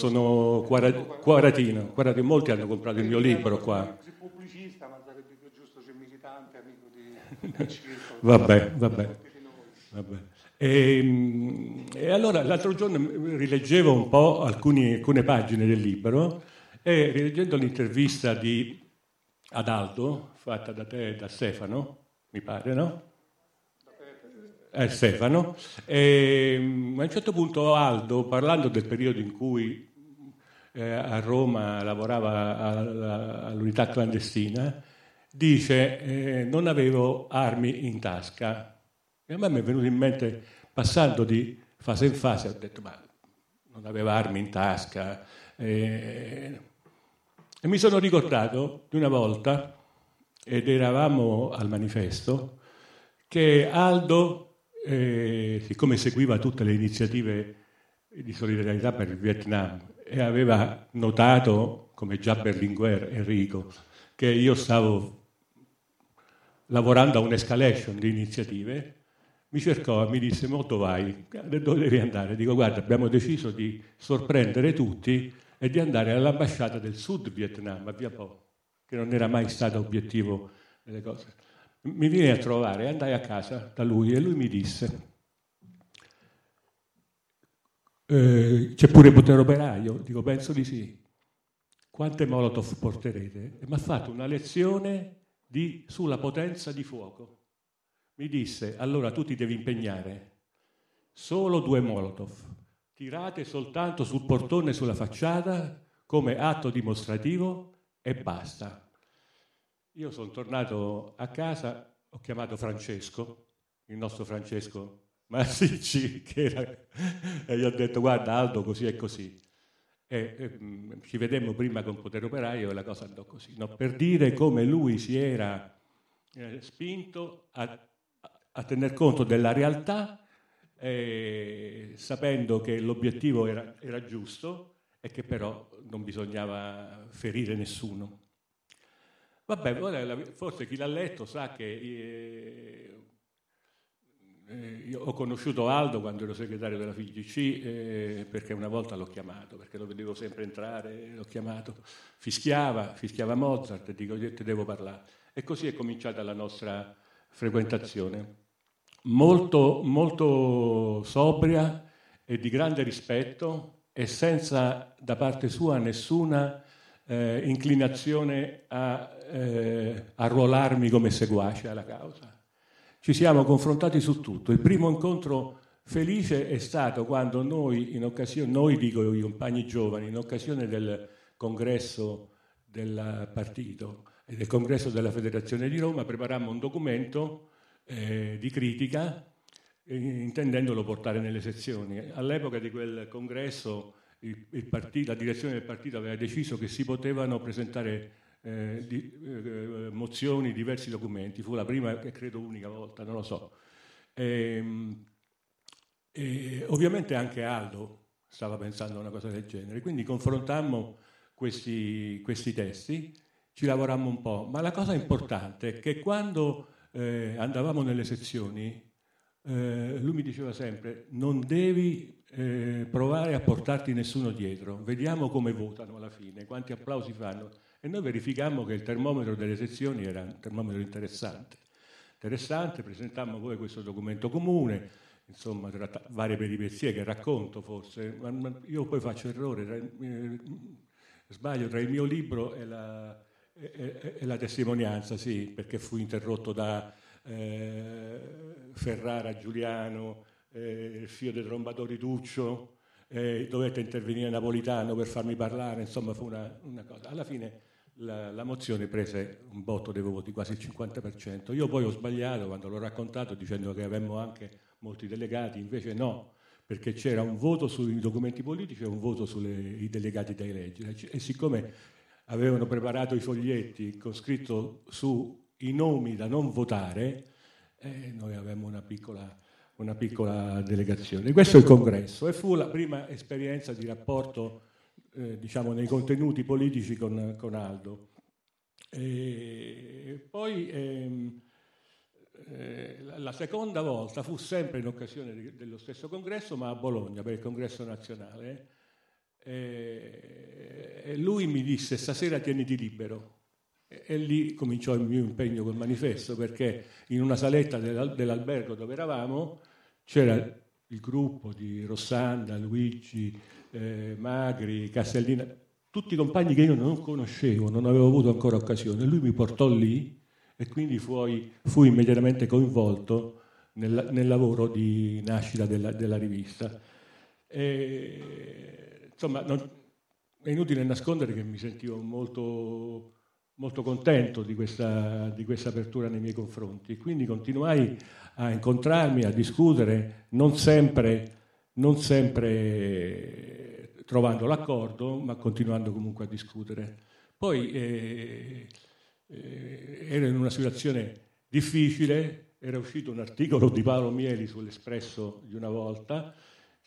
Sono Quaratino, Quaratino, molti hanno comprato il mio libro qua. pubblicista, ma sarebbe più giusto c'è militante, amico di Vabbè, vabbè. vabbè. E, e, allora l'altro giorno rileggevo un po' alcuni, alcune pagine del libro e rileggendo l'intervista di Adaldo, fatta da te e da Stefano, mi pare, no? Eh, Stefano. E, a un certo punto Aldo, parlando del periodo in cui eh, a Roma lavorava all'unità clandestina, dice eh, non avevo armi in tasca. E a me mi è venuto in mente, passando di fase in fase, ho detto ma non aveva armi in tasca. Eh, e mi sono ricordato di una volta, ed eravamo al manifesto, che Aldo, eh, siccome seguiva tutte le iniziative di solidarietà per il Vietnam e aveva notato, come già Berlinguer, Enrico, che io stavo lavorando a un'escalation di iniziative, mi cercò e mi disse molto vai, dove devi andare? Dico guarda abbiamo deciso di sorprendere tutti e di andare all'ambasciata del Sud Vietnam, a Via Po, che non era mai stato obiettivo delle cose. Mi viene a trovare, andai a casa da lui e lui mi disse, eh, c'è pure potere operaio? Dico, penso di sì. Quante Molotov porterete? E mi ha fatto una lezione di, sulla potenza di fuoco. Mi disse, allora tu ti devi impegnare, solo due Molotov, tirate soltanto sul portone e sulla facciata come atto dimostrativo e basta. Io sono tornato a casa, ho chiamato Francesco, il nostro Francesco Massicci, era, e gli ho detto guarda Aldo così e così. E, e, mm, ci vedemmo prima con Potere Operaio e la cosa andò così, no? per dire come lui si era eh, spinto a, a tener conto della realtà eh, sapendo che l'obiettivo era, era, giusto e che però non bisognava ferire nessuno. Vabbè, forse chi l'ha letto sa che eh, eh, ho conosciuto Aldo quando ero segretario della FIGC eh, perché una volta l'ho chiamato, perché lo vedevo sempre entrare, l'ho chiamato, fischiava, fischiava Mozart e dico ti devo parlare. E così è cominciata la nostra frequentazione molto, molto sobria e di grande rispetto e senza da parte sua nessuna eh, inclinazione a eh, arruolarmi come seguace alla causa. Ci siamo confrontati su tutto. Il primo incontro felice è stato quando noi, in occasione, noi dico i compagni giovani, in occasione del congresso del partito e del congresso della Federazione di Roma, preparammo un documento eh, di critica, eh, intendendolo portare nelle sezioni. All'epoca di quel congresso il, il partito, la direzione del partito aveva deciso che si potevano presentare eh, di, eh, mozioni, diversi documenti, fu la prima e credo unica volta, non lo so. E, ehm, e ovviamente anche Aldo stava pensando a una cosa del genere, quindi confrontammo questi, questi testi, ci lavorammo un po', ma la cosa importante è che quando eh, andavamo nelle sezioni, eh, lui mi diceva sempre non devi eh, provare a portarti nessuno dietro, vediamo come votano alla fine, quanti applausi fanno. E noi verificammo che il termometro delle sezioni era un termometro interessante. Interessante, presentammo poi questo documento comune, insomma, tra varie peripezie che racconto forse. Ma io poi faccio errore, tra, eh, sbaglio tra il mio libro e la, e, e la testimonianza, sì, perché fu interrotto da eh, Ferrara, Giuliano, eh, il figlio dei trombatori Duccio, eh, dovette intervenire Napolitano per farmi parlare, insomma fu una, una cosa. Alla fine la, la, mozione prese un botto dei voti, quasi il 50%. Io poi ho sbagliato quando l'ho raccontato dicendo che avevamo anche molti delegati, invece no, perché c'era un voto sui documenti politici e un voto sui delegati da eleggere. E siccome avevano preparato i foglietti con scritto su i nomi da non votare, eh, noi avevamo una piccola, una piccola, delegazione. Questo è il congresso e fu la prima esperienza di rapporto eh, diciamo, nei contenuti politici con, con Aldo. E poi ehm, eh, la seconda volta fu sempre in occasione di, dello stesso congresso, ma a Bologna per il congresso nazionale E, e lui mi disse stasera tieniti libero. E lì cominciò il mio impegno col manifesto perché in una saletta dell'albergo dove eravamo c'era il gruppo di Rossanda, Luigi, eh, Magri, Castellina, tutti compagni che io non conoscevo, non avevo avuto ancora occasione. Lui mi portò lì e quindi fui, fui immediatamente coinvolto nel, nel, lavoro di nascita della, della rivista. E, insomma, non, è inutile nascondere che mi sentivo molto, molto contento di questa, di questa, apertura nei miei confronti. Quindi continuai a incontrarmi, a discutere, non sempre, non sempre trovando l'accordo, ma continuando comunque a discutere. Poi eh, eh, ero in una situazione difficile, era uscito un articolo di Paolo Mieli sull'Espresso di una volta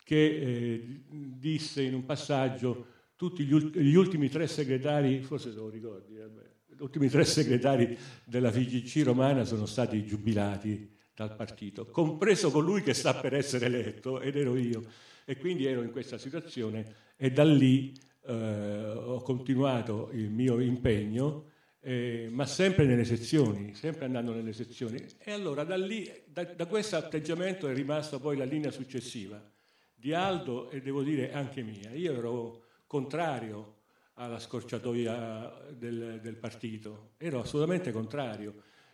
che eh, disse in un passaggio tutti gli, ult- gli, ultimi tre segretari, forse te lo ricordi, vabbè, gli ultimi tre segretari della FIGC romana sono stati giubilati dal partito, compreso colui che sta per essere eletto, ed ero io. E quindi ero in questa situazione e da lì eh, ho continuato il mio impegno eh, ma sempre nelle sezioni, sempre andando nelle sezioni. E allora da lì, da, da questo atteggiamento è rimasta poi la linea successiva di Aldo e devo dire anche mia. Io ero contrario alla scorciatoia del, del partito, ero assolutamente contrario,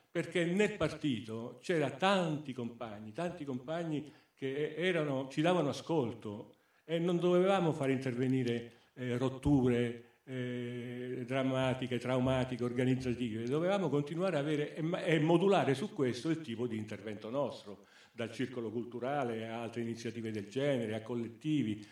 perché nel partito c'erano tanti compagni, tanti compagni che erano, ci davano ascolto e non dovevamo far intervenire eh, rotture, eh, drammatiche, traumatiche, organizzative, dovevamo continuare a avere e modulare su questo il tipo di intervento nostro, dal circolo culturale a altre iniziative del genere, a collettivi,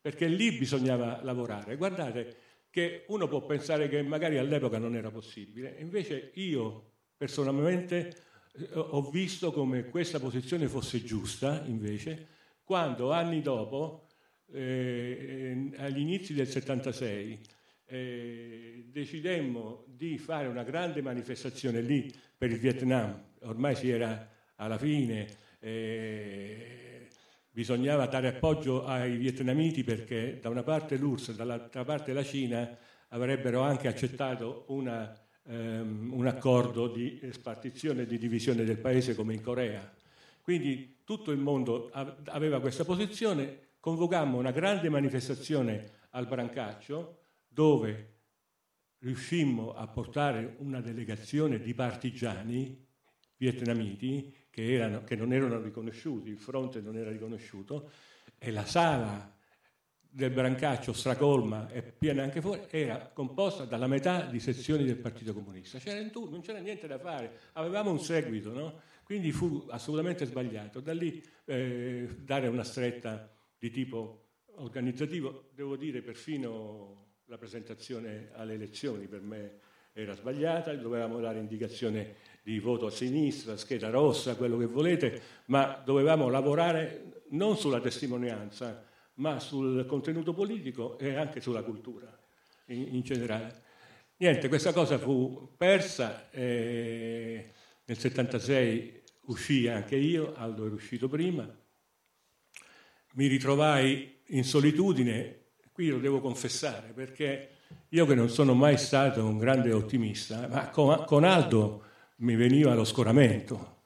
perché lì bisognava lavorare. Guardate che uno può pensare che magari all'epoca non era possibile, invece io personalmente eh, ho visto come questa posizione fosse giusta, invece, quando anni dopo, eh, agli inizi del 76, eh, decidemmo di fare una grande manifestazione lì per il Vietnam, ormai si era alla fine, eh, bisognava dare appoggio ai vietnamiti perché da una parte l'URSS e dall'altra parte la Cina avrebbero anche accettato una, ehm, un accordo di spartizione e di divisione del paese come in Corea. Quindi tutto il mondo aveva questa posizione, convocammo una grande manifestazione al Brancaccio, dove riuscimmo a portare una delegazione di partigiani vietnamiti che, erano, che, non erano riconosciuti, il fronte non era riconosciuto, e la sala del Brancaccio stracolma e piena anche fuori era composta dalla metà di sezioni del Partito Comunista. C'era in tu, non c'era niente da fare, avevamo un seguito, no? quindi fu assolutamente sbagliato. Da lì eh, dare una stretta di tipo organizzativo, devo dire perfino la presentazione alle elezioni per me era sbagliata, dovevamo dare indicazione di voto a sinistra, scheda rossa, quello che volete, ma dovevamo lavorare non sulla testimonianza, ma sul contenuto politico e anche sulla cultura in, in generale. Niente, questa cosa fu persa, e nel 76 uscii anche io, Aldo era uscito prima, mi ritrovai in solitudine Qui lo devo confessare perché io che non sono mai stato un grande ottimista, ma con, Aldo mi veniva lo scoramento,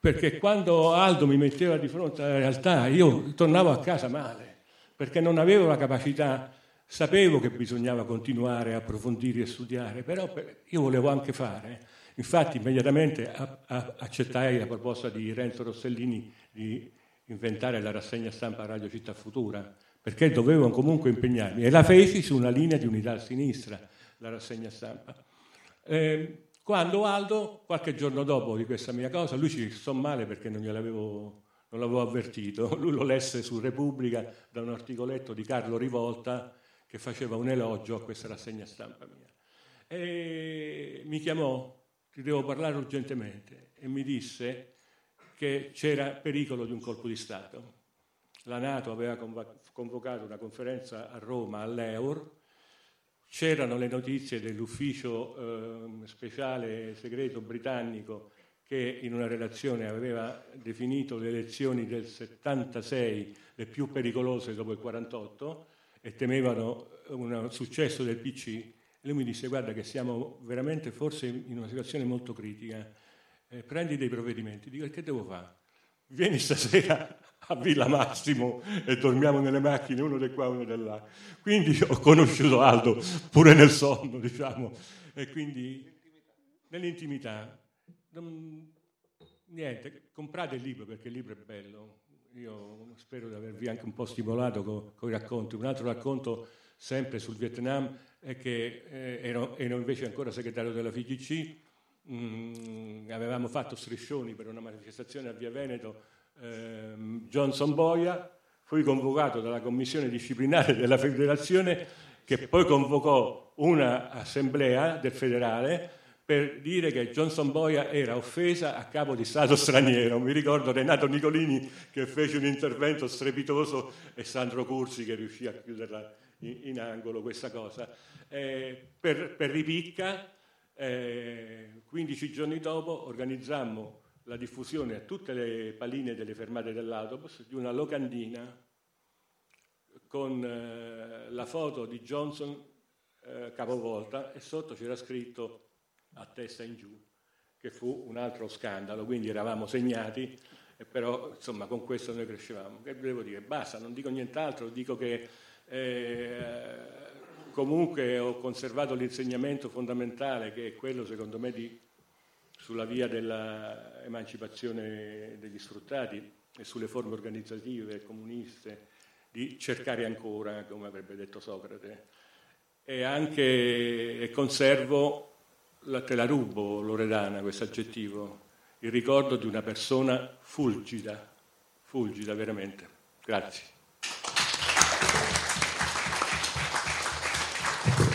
perché quando Aldo mi metteva di fronte alla realtà io tornavo a casa male, perché non avevo la capacità, sapevo che bisognava continuare a approfondire e studiare, però io volevo anche fare. Infatti immediatamente accettai la proposta di Renzo Rossellini di inventare la rassegna stampa Radio Città Futura, perché dovevo comunque impegnarmi e la feci su una linea di unità a sinistra, la rassegna stampa. Eh, quando Aldo, qualche giorno dopo di questa mia cosa, lui ci sto male perché non gliel'avevo non l'avevo avvertito, lui lo lesse su Repubblica da un articoletto di Carlo Rivolta che faceva un elogio a questa rassegna stampa mia. E mi chiamò, ti devo parlare urgentemente, e mi disse che c'era pericolo di un colpo di Stato la Nato aveva convocato una conferenza a Roma all'Eur, c'erano le notizie dell'ufficio eh, speciale segreto britannico che in una relazione aveva definito le elezioni del 76 le più pericolose dopo il 48 e temevano un successo del PC. E lui mi disse guarda che siamo veramente forse in una situazione molto critica, eh, prendi dei provvedimenti. Dico che devo fare? Vieni stasera a Villa Massimo e dormiamo nelle macchine uno di qua uno di là. Quindi ho conosciuto Aldo pure nel sonno, diciamo, e quindi nell'intimità. Niente, comprate il libro perché il libro è bello. Io spero di avervi anche un po' stimolato con, con i racconti. Un altro racconto sempre sul Vietnam è che eh, ero, ero, invece ancora segretario della FIGC, mm, avevamo fatto striscioni per una manifestazione a Via Veneto, eh, Johnson Boia, fui convocato dalla commissione disciplinare della federazione che poi convocò un'assemblea del federale per dire che Johnson Boia era offesa a capo di Stato straniero. Mi ricordo Renato Nicolini che fece un intervento strepitoso e Sandro Cursi che riuscì a chiuderla in, in angolo questa cosa. Eh, per, per, ripicca, eh, 15 giorni dopo organizzammo la diffusione a tutte le paline delle fermate dell'autobus di una locandina con eh, la foto di Johnson eh, capovolta e sotto c'era scritto a testa in giù, che fu un altro scandalo, quindi eravamo segnati, però insomma con questo noi crescevamo. Che devo dire? Basta, non dico nient'altro, dico che eh, comunque ho conservato l'insegnamento fondamentale che è quello secondo me di, sulla via dell'emancipazione degli sfruttati e sulle forme organizzative comuniste, di cercare ancora, come avrebbe detto Socrate, e anche e conservo la, te la rubo, Loredana, questo aggettivo, il ricordo di una persona fulgida, fulgida veramente. Grazie.